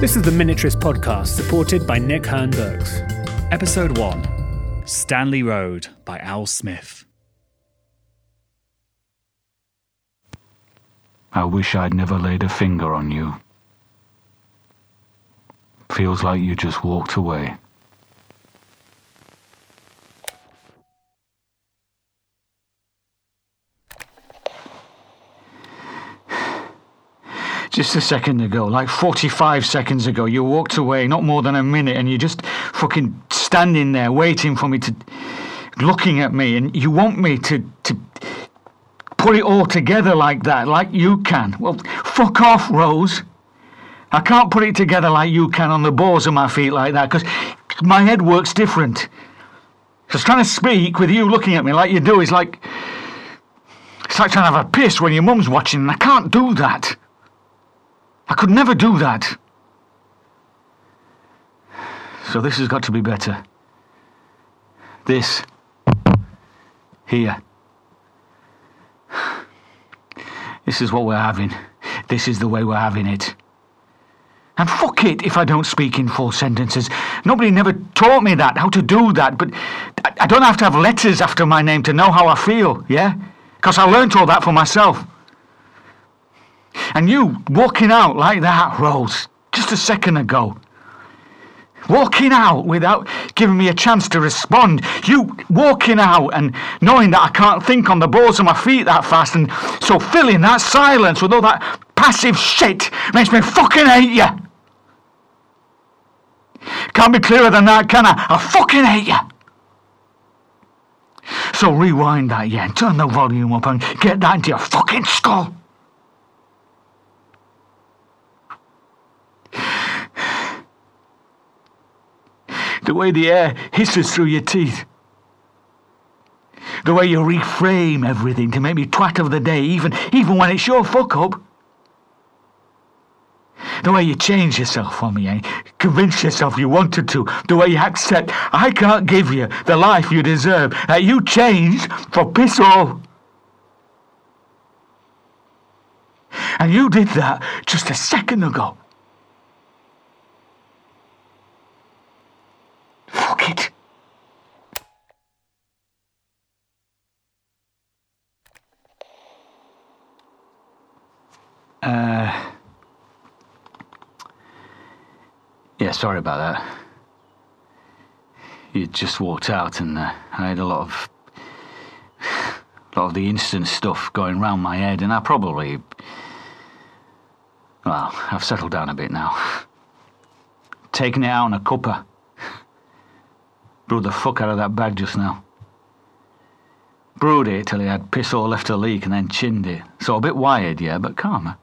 This is the Miniaturist podcast supported by Nick Hern Books. Episode 1 Stanley Road by Al Smith. I wish I'd never laid a finger on you. Feels like you just walked away. Just a second ago, like 45 seconds ago, you walked away, not more than a minute, and you're just fucking standing there waiting for me to. looking at me, and you want me to. to put it all together like that, like you can. Well, fuck off, Rose. I can't put it together like you can on the balls of my feet like that, because my head works different. Just trying to speak with you looking at me like you do is like. It's like trying to have a piss when your mum's watching, and I can't do that. I could never do that. So this has got to be better. This. Here. This is what we're having. This is the way we're having it. And fuck it if I don't speak in full sentences. Nobody never taught me that, how to do that, but I, don't have to have letters after my name to know how I feel, yeah? Because I learnt all that for myself. And you walking out like that, Rose, just a second ago. Walking out without giving me a chance to respond. You walking out and knowing that I can't think on the balls of my feet that fast, and so filling that silence with all that passive shit makes me fucking hate you. Can't be clearer than that, can I? I fucking hate you. So rewind that, yeah, and turn the volume up and get that into your fucking skull. The way the air hisses through your teeth. The way you reframe everything to make me twat of the day, even, even when it's your fuck up. The way you change yourself for me, eh? Convince yourself you wanted to. The way you accept I can't give you the life you deserve. That you changed for piss all. And you did that just a second ago. Fuck it. Uh, yeah, sorry about that. You just walked out, and uh, I had a lot of, a lot of the instant stuff going round my head, and I probably, well, I've settled down a bit now. Taking it out on a cuppa. Brewed the fuck out of that bag just now. Brewed it till he had piss all left to leak and then chinned it. So a bit wired, yeah, but calmer.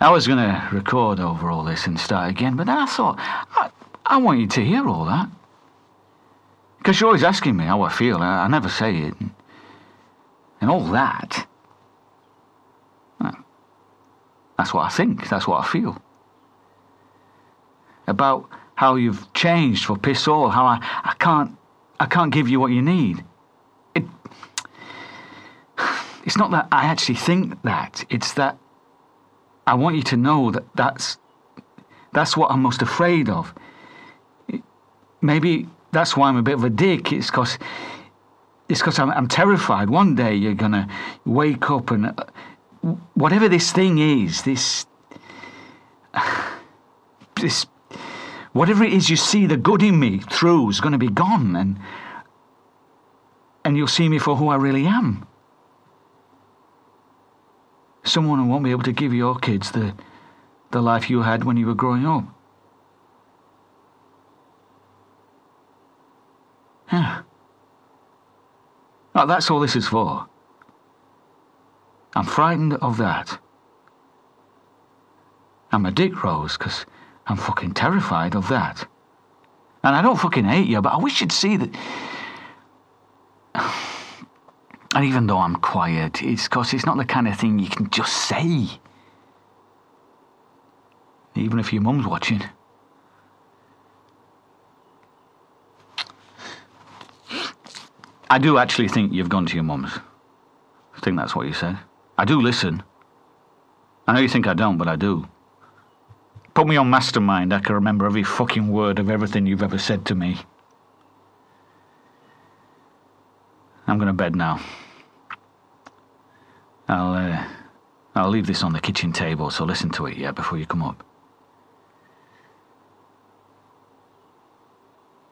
I was going to record over all this and start again, but then I thought, I, I want you to hear all that. Because you're always asking me how I feel, I, I never say it. And, all that. That's what I think, that's what I feel. About how you've changed for piss all, how I, I can't I can't give you what you need. It, it's not that I actually think that. It's that I want you to know that that's that's what I'm most afraid of. Maybe that's why I'm a bit of a dick. It's because it's because I'm, I'm terrified. One day you're gonna wake up and uh, whatever this thing is, this this whatever it is you see the good in me through is going to be gone and and you'll see me for who I really am. Someone who won't be able to give your kids the the life you had when you were growing up. Yeah. Oh, that's all this is for. I'm frightened of that. I'm a dick, Rose, because I'm fucking terrified of that. And I don't fucking hate you, but I wish you'd see that. And even though I'm quiet, it's because it's not the kind of thing you can just say. Even if your mum's watching. I do actually think you've gone to your mum's. I think that's what you said. I do listen. I know you think I don't, but I do. Put me on mastermind, I can remember every fucking word of everything you've ever said to me. I'm going to bed now. I'll, uh, I'll leave this on the kitchen table, so listen to it, yeah, before you come up.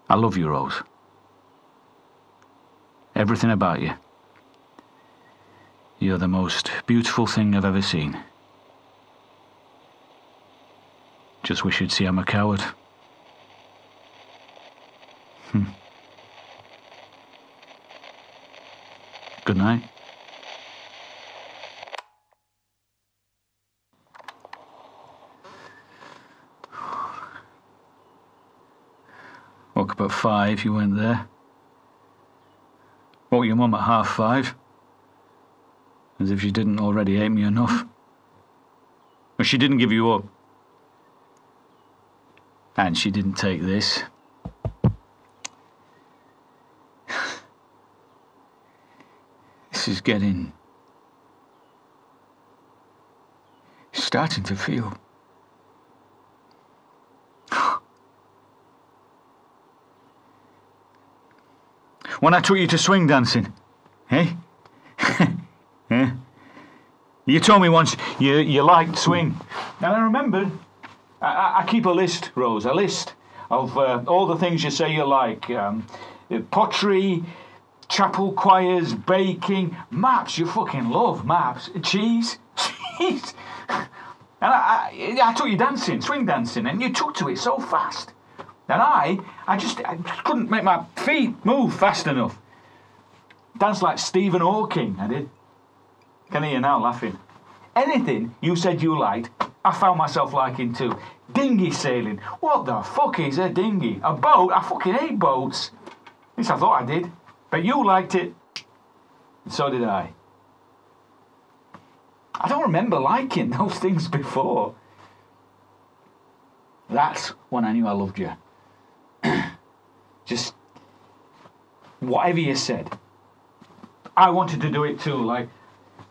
I love you, Rose. Everything about you. You're the most beautiful thing I've ever seen. Just wish you'd see I'm a coward. Hmm. Good night. At five, you went there. Woke your mum at half five. As if she didn't already hate me enough. But she didn't give you up. And she didn't take this. this is getting. starting to feel. When I took you to swing dancing, eh? eh? You told me once you, you liked swing. And I remembered. I, I keep a list, Rose, a list of uh, all the things you say you like um, pottery, chapel choirs, baking, maps. You fucking love maps. Cheese. Cheese. And I, I, I took you dancing, swing dancing, and you took to it so fast. And I, I just, I just couldn't make my feet move fast enough. Danced like Stephen Hawking, I did. Can hear now laughing. Anything you said you liked, I found myself liking too. Dinghy sailing. What the fuck is a dinghy? A boat? I fucking hate boats. At least I thought I did. But you liked it. And so did I. I don't remember liking those things before. That's when I knew I loved you. Just whatever you said. I wanted to do it too, like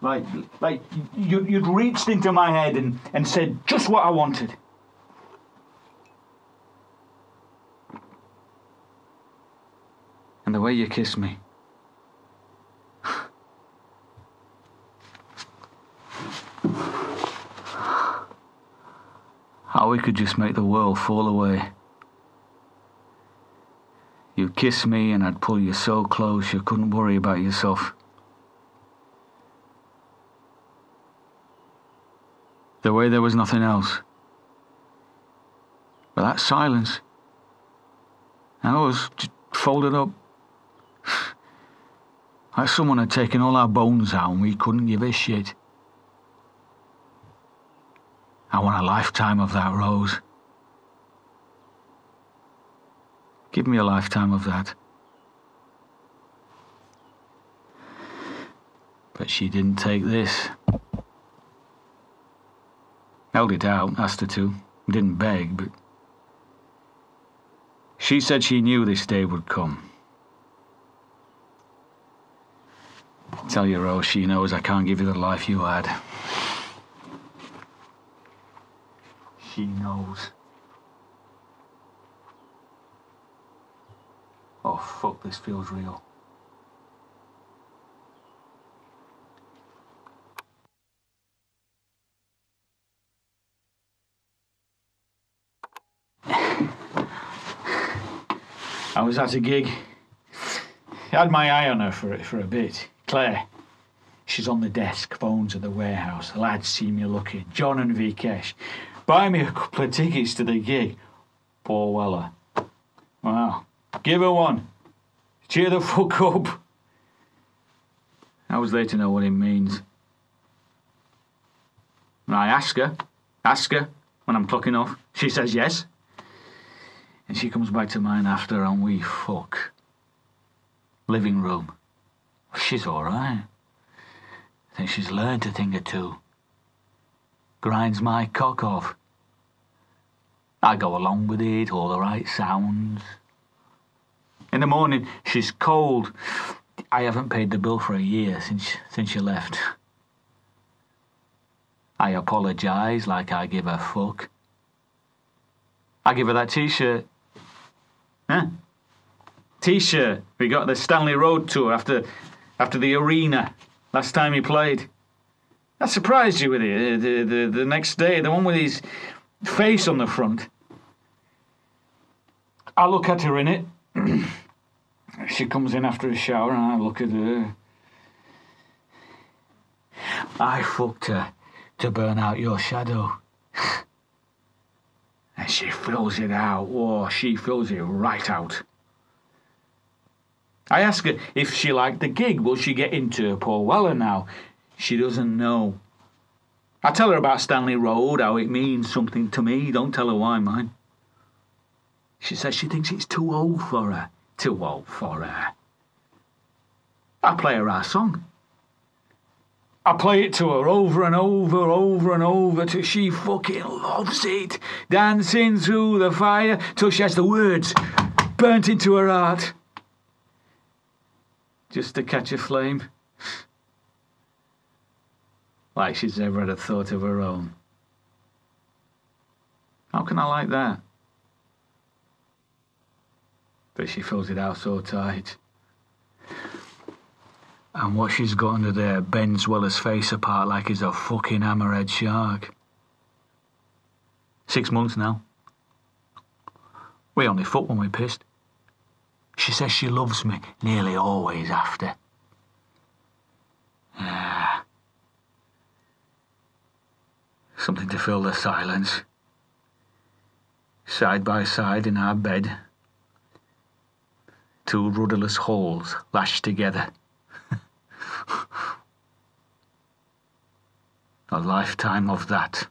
like like you you'd reached into my head and, and said just what I wanted. And the way you kissed me. How we could just make the world fall away. You'd kiss me and I'd pull you so close you couldn't worry about yourself. The way there was nothing else. But that silence. I was folded up. Like someone had taken all our bones out and we couldn't give a shit. I want a lifetime of that, Rose. Give me a lifetime of that. But she didn't take this. Held it out, asked her to. Didn't beg, but. She said she knew this day would come. Tell your Rose, she knows I can't give you the life you had. She knows. Fuck, this feels real. I was at a gig. I had my eye on her for, for a bit. Claire. She's on the desk, phones at the warehouse. The lads see me looking. John and Vikesh. Buy me a couple of tickets to the gig. Paul Weller. Wow. Give her one. Cheer the fuck up. I was there to know what it means. And I ask her, ask her when I'm clocking off. She says yes. And she comes back to mine after and we fuck. Living room. She's alright. I think she's learned a thing or two. Grinds my cock off. I go along with it, all the right sounds. In the morning, she's cold. I haven't paid the bill for a year since since you left. I apologise like I give a fuck. I give her that t-shirt. Huh? T-shirt. We got the Stanley Road tour after after the arena last time he played. I surprised you with it the, the, the next day, the one with his face on the front. I look at her in it. she comes in after a shower and I look at her. I fucked her to burn out your shadow. and she fills it out. Oh, she fills it right out. I ask her if she liked the gig. Will she get into Paul Weller now? She doesn't know. I tell her about Stanley Road, how it means something to me. Don't tell her why, mind. She says she thinks it's too old for her. Too old for her. I play her our song. I play it to her over and over, over and over till she fucking loves it. Dancing through the fire till she has the words burnt into her heart. Just to catch a flame. Like she's ever had a thought of her own. How can I like that? But she fills it out so tight. And what she's got under there bends Weller's face apart like he's a fucking hammerhead shark. Six months now. We only fought when we pissed. She says she loves me nearly always after. Ah. Something to fill the silence. Side by side in our bed. Two rudderless hulls lashed together. A lifetime of that.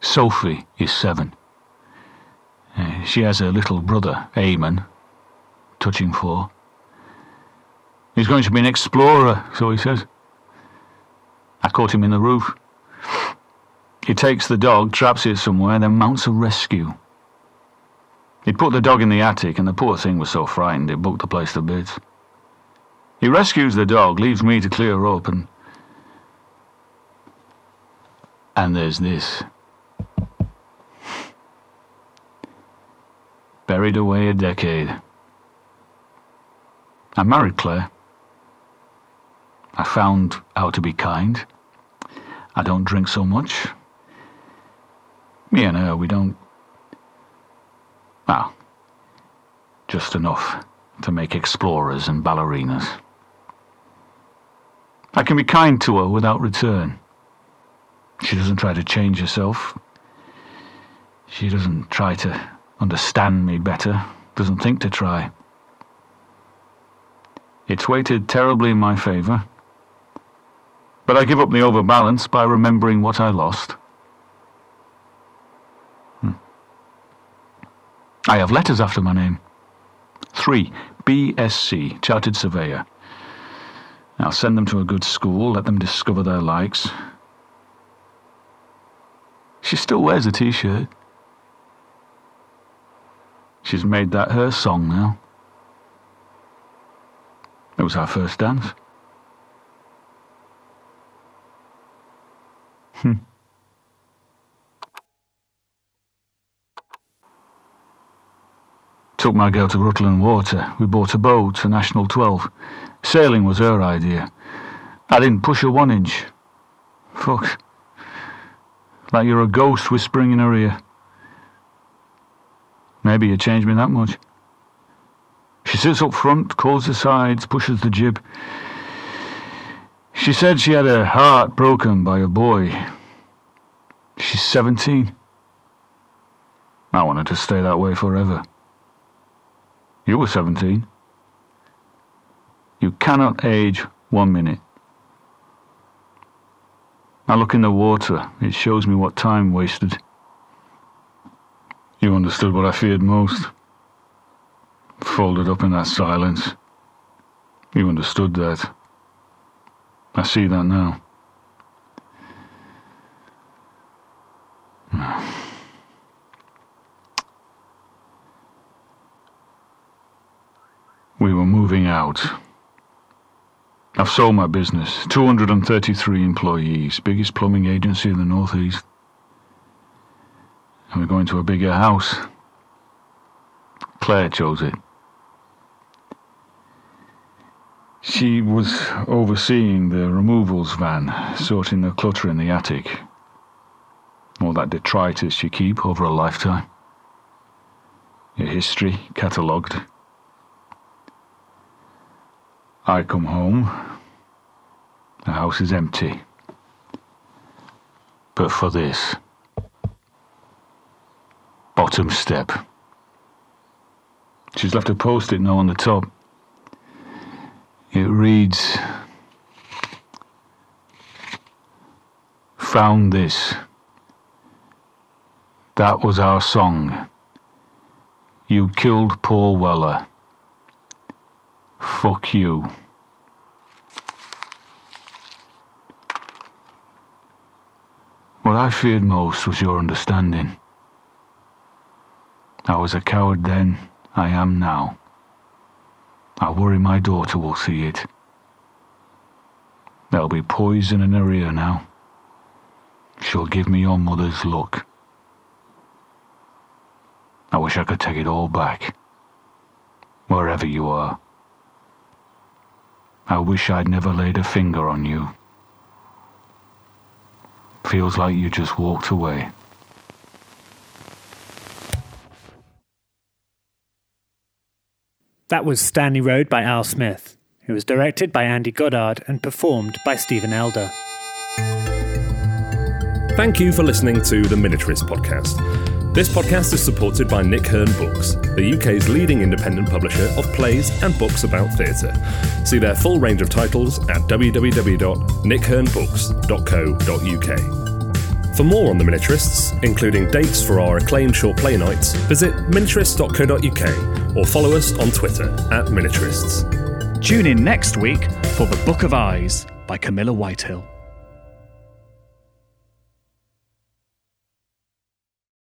Sophie is seven. Uh, she has a little brother, Eamon, touching four. He's going to be an explorer, so he says. I caught him in the roof. He takes the dog, traps it somewhere, then mounts a rescue. He'd put the dog in the attic, and the poor thing was so frightened it booked the place to bits. He rescues the dog, leaves me to clear up, and. And there's this. Buried away a decade. I married Claire. I found how to be kind. I don't drink so much. Me and her, we don't. Well, just enough to make explorers and ballerinas. I can be kind to her without return. She doesn't try to change herself. She doesn't try to understand me better, doesn't think to try. It's weighted terribly in my favour. But I give up the overbalance by remembering what I lost. I have letters after my name. Three, BSc, Chartered Surveyor. I'll send them to a good school, let them discover their likes. She still wears a t-shirt. She's made that her song now. It was our first dance. Hmm. Took my girl to Rutland Water. We bought a boat, a National 12. Sailing was her idea. I didn't push her one inch. Fuck. Like you're a ghost whispering in her ear. Maybe you changed me that much. She sits up front, calls the sides, pushes the jib. She said she had her heart broken by a boy. She's 17. I wanted to stay that way forever. You were 17. You cannot age one minute. I look in the water. It shows me what time wasted. You understood what I feared most. Folded up in that silence. You understood that. I see that now. We were moving out. I've sold my business. 233 employees, biggest plumbing agency in the Northeast. And we're going to a bigger house. Claire chose it. She was overseeing the removals van, sorting the clutter in the attic. All that detritus you keep over a lifetime. Your history catalogued. I come home. The house is empty. But for this. Bottom step. She's left a post it note on the top. It reads Found this. That was our song. You killed Paul Weller. Fuck you. What I feared most was your understanding. I was a coward then, I am now. I worry my daughter will see it. There'll be poison in her ear now. She'll give me your mother's look. I wish I could take it all back. Wherever you are. I wish I'd never laid a finger on you. Feels like you just walked away. That was Stanley Road by Al Smith. It was directed by Andy Goddard and performed by Steven Elder. Thank you for listening to the Miniaturist Podcast. This podcast is supported by Nick Hern Books, the UK's leading independent publisher of plays and books about theatre. See their full range of titles at www.nickhernbooks.co.uk. For more on the Miniaturists, including dates for our acclaimed short play nights, visit miniaturist.co.uk or follow us on Twitter at Miniaturists. Tune in next week for The Book of Eyes by Camilla Whitehill.